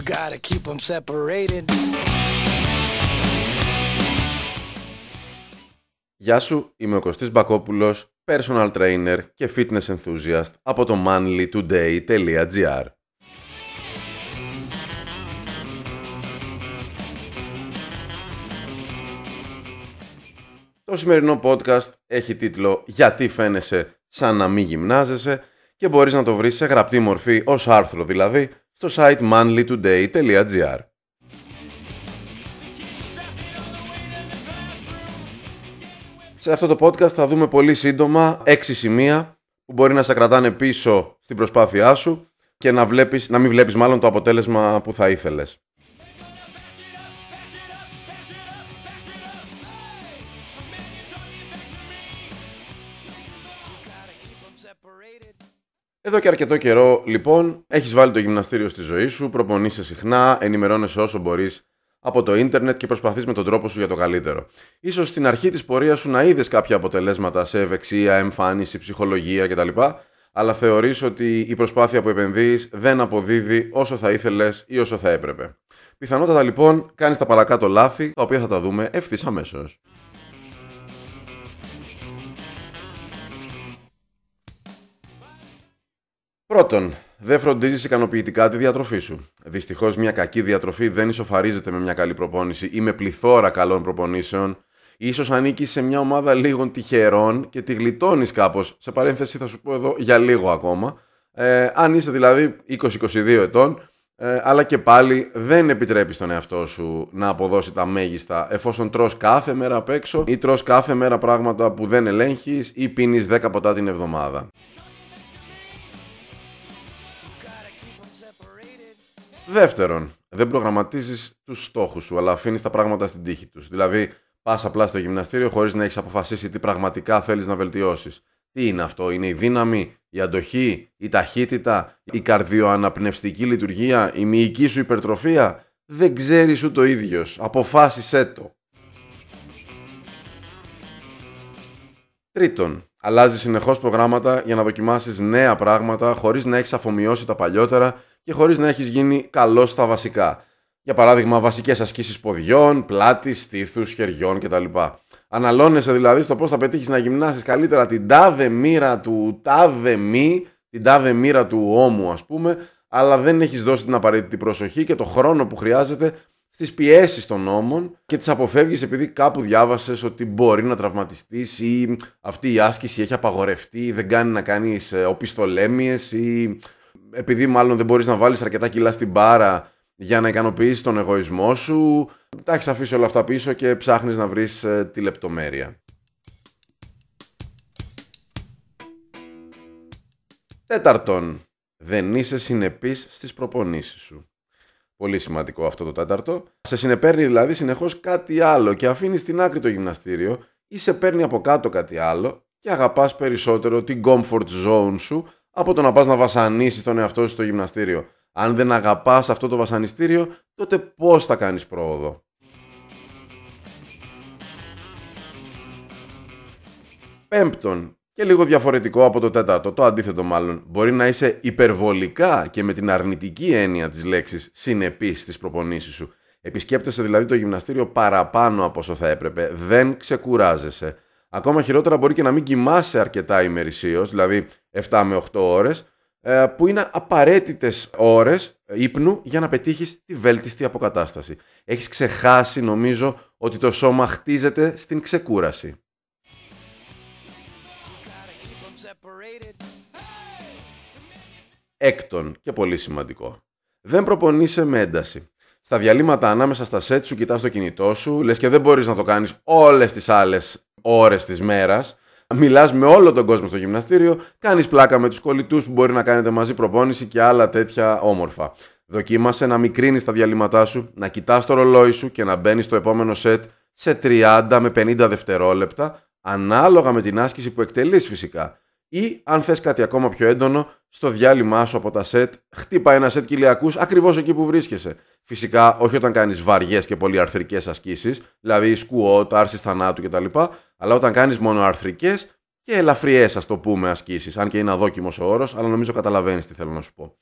You gotta keep them separated. Γεια σου, είμαι ο Κωστής Μπακόπουλος, personal trainer και fitness enthusiast από το manlytoday.gr Το σημερινό podcast έχει τίτλο «Γιατί φαίνεσαι σαν να μην γυμνάζεσαι» και μπορείς να το βρεις σε γραπτή μορφή ως άρθρο δηλαδή στο site manlytoday.gr Σε αυτό το podcast θα δούμε πολύ σύντομα έξι σημεία που μπορεί να σε κρατάνε πίσω στην προσπάθειά σου και να, βλέπεις, να μην βλέπεις μάλλον το αποτέλεσμα που θα ήθελες. Εδώ και αρκετό καιρό, λοιπόν, έχεις βάλει το γυμναστήριο στη ζωή σου, προπονείσαι συχνά, ενημερώνεσαι όσο μπορείς από το ίντερνετ και προσπαθείς με τον τρόπο σου για το καλύτερο. Ίσως στην αρχή της πορείας σου να είδες κάποια αποτελέσματα σε ευεξία, εμφάνιση, ψυχολογία κτλ. Αλλά θεωρείς ότι η προσπάθεια που επενδύεις δεν αποδίδει όσο θα ήθελες ή όσο θα έπρεπε. Πιθανότατα λοιπόν κάνεις τα παρακάτω λάθη, τα οποία θα τα δούμε ευθύς αμέσως. Πρώτον, δεν φροντίζεις ικανοποιητικά τη διατροφή σου. Δυστυχώς, μια κακή διατροφή δεν ισοφαρίζεται με μια καλή προπόνηση ή με πληθώρα καλών προπονήσεων. Ίσως ανήκει σε μια ομάδα λίγων τυχερών και τη γλιτώνεις κάπως. Σε παρένθεση, θα σου πω εδώ για λίγο ακόμα. Ε, αν είσαι δηλαδή 20-22 ετών, ε, αλλά και πάλι δεν επιτρέπεις τον εαυτό σου να αποδώσει τα μέγιστα εφόσον τρως κάθε μέρα απ' έξω ή τρως κάθε μέρα πράγματα που δεν ελέγχεις ή πίνεις 10 ποτά την εβδομάδα. Δεύτερον, δεν προγραμματίζεις τους στόχους σου, αλλά αφήνεις τα πράγματα στην τύχη τους. Δηλαδή, πας απλά στο γυμναστήριο χωρίς να έχεις αποφασίσει τι πραγματικά θέλεις να βελτιώσεις. Τι είναι αυτό, είναι η δύναμη, η αντοχή, η ταχύτητα, η καρδιοαναπνευστική λειτουργία, η μυϊκή σου υπερτροφία. Δεν ξέρεις σου το ίδιος. Αποφάσισέ το. Τρίτον, αλλάζεις συνεχώς προγράμματα για να δοκιμάσεις νέα πράγματα χωρίς να έχεις αφομοιώσει τα παλιότερα και χωρίς να έχεις γίνει καλός στα βασικά. Για παράδειγμα, βασικές ασκήσεις ποδιών, πλάτης, στήθους, χεριών κτλ. Αναλώνεσαι δηλαδή στο πώς θα πετύχεις να γυμνάσεις καλύτερα την τάδε μοίρα του τάδε μη, την τάδε μοίρα του ώμου ας πούμε, αλλά δεν έχεις δώσει την απαραίτητη προσοχή και το χρόνο που χρειάζεται στις πιέσεις των ώμων και τις αποφεύγεις επειδή κάπου διάβασες ότι μπορεί να τραυματιστείς ή αυτή η άσκηση έχει απαγορευτεί ή δεν κάνει να κάνεις ε, οπισθολέμιες ή επειδή μάλλον δεν μπορείς να βάλεις αρκετά κιλά στην μπάρα για να ικανοποιήσεις τον εγωισμό σου, τα έχεις αφήσει όλα αυτά πίσω και ψάχνεις να βρεις ε, τη λεπτομέρεια. Τέταρτον, δεν είσαι συνεπής στις προπονήσεις σου. Πολύ σημαντικό αυτό το τέταρτο. Σε συνεπέρνει δηλαδή συνεχώς κάτι άλλο και αφήνεις στην άκρη το γυμναστήριο ή σε παίρνει από κάτω κάτι άλλο και αγαπάς περισσότερο την comfort zone σου από το να πας να βασανίσεις τον εαυτό σου στο γυμναστήριο. Αν δεν αγαπάς αυτό το βασανιστήριο, τότε πώς θα κάνεις πρόοδο; Πέμπτον, και λίγο διαφορετικό από το τέταρτο, το αντίθετο μάλλον, μπορεί να είσαι υπερβολικά και με την αρνητική έννοια της λέξης συνεπής στις προπονήσεις σου. Επισκέπτεσαι δηλαδή το γυμναστήριο παραπάνω από όσο θα έπρεπε, δεν ξεκουράζεσαι. Ακόμα χειρότερα μπορεί και να μην κοιμάσαι αρκετά ημερησίως, δηλαδή 7 με 8 ώρες, ε, που είναι απαραίτητες ώρες ύπνου για να πετύχεις τη βέλτιστη αποκατάσταση. Έχεις ξεχάσει νομίζω ότι το σώμα χτίζεται στην ξεκούραση. Έκτον και πολύ σημαντικό. Δεν προπονείσαι με ένταση. Στα διαλύματα ανάμεσα στα σετ σου κοιτάς το κινητό σου, λες και δεν μπορείς να το κάνεις όλες τις άλλες ώρες της μέρας. Μιλάς με όλο τον κόσμο στο γυμναστήριο, κάνεις πλάκα με τους κολλητούς που μπορεί να κάνετε μαζί προπόνηση και άλλα τέτοια όμορφα. Δοκίμασε να μικρύνεις τα διαλύματά σου, να κοιτάς το ρολόι σου και να μπαίνεις στο επόμενο σετ σε 30 με 50 δευτερόλεπτα, ανάλογα με την άσκηση που εκτελείς φυσικά. Ή, αν θες κάτι ακόμα πιο έντονο, στο διάλειμμα σου από τα σετ, χτύπα ένα σετ κοιλιακούς ακριβώς εκεί που βρίσκεσαι. Φυσικά, όχι όταν κάνεις βαριές και πολυαρθρικές ασκήσεις, δηλαδή σκουότ, άρσης θανάτου κτλ. Αλλά όταν κάνεις μόνο αρθρικές και ελαφριές, ας το πούμε, ασκήσεις. Αν και είναι αδόκιμος ο όρος, αλλά νομίζω καταλαβαίνεις τι θέλω να σου πω.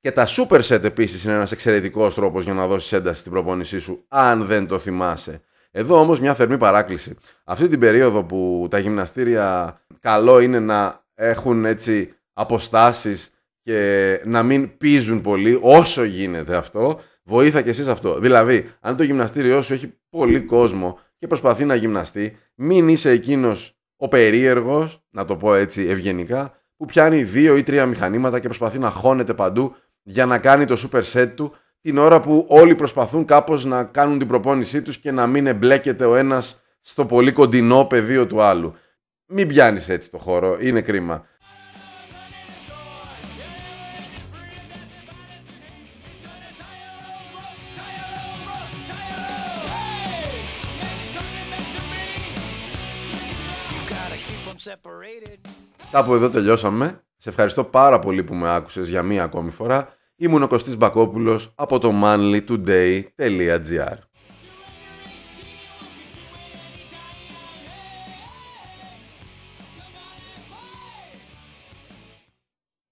Και τα super set επίσης είναι ένας εξαιρετικός τρόπος για να δώσεις ένταση στην προπόνησή σου, αν δεν το θυμάσαι. Εδώ όμως μια θερμή παράκληση. Αυτή την περίοδο που τα γυμναστήρια καλό είναι να έχουν έτσι αποστάσεις και να μην πίζουν πολύ όσο γίνεται αυτό, βοήθα και εσείς αυτό. Δηλαδή, αν το γυμναστήριό σου έχει πολύ κόσμο και προσπαθεί να γυμναστεί, μην είσαι εκείνος ο περίεργος, να το πω έτσι ευγενικά, που πιάνει δύο ή τρία μηχανήματα και προσπαθεί να χώνεται παντού για να κάνει το super set του την ώρα που όλοι προσπαθούν κάπως να κάνουν την προπόνησή τους και να μην εμπλέκεται ο ένας στο πολύ κοντινό πεδίο του άλλου. Μην πιάνεις έτσι το χώρο, είναι κρίμα. Κάπου εδώ τελειώσαμε. Σε ευχαριστώ πάρα πολύ που με άκουσες για μία ακόμη φορά. Ήμουν ο Κωστής Μπακόπουλος από το manlytoday.gr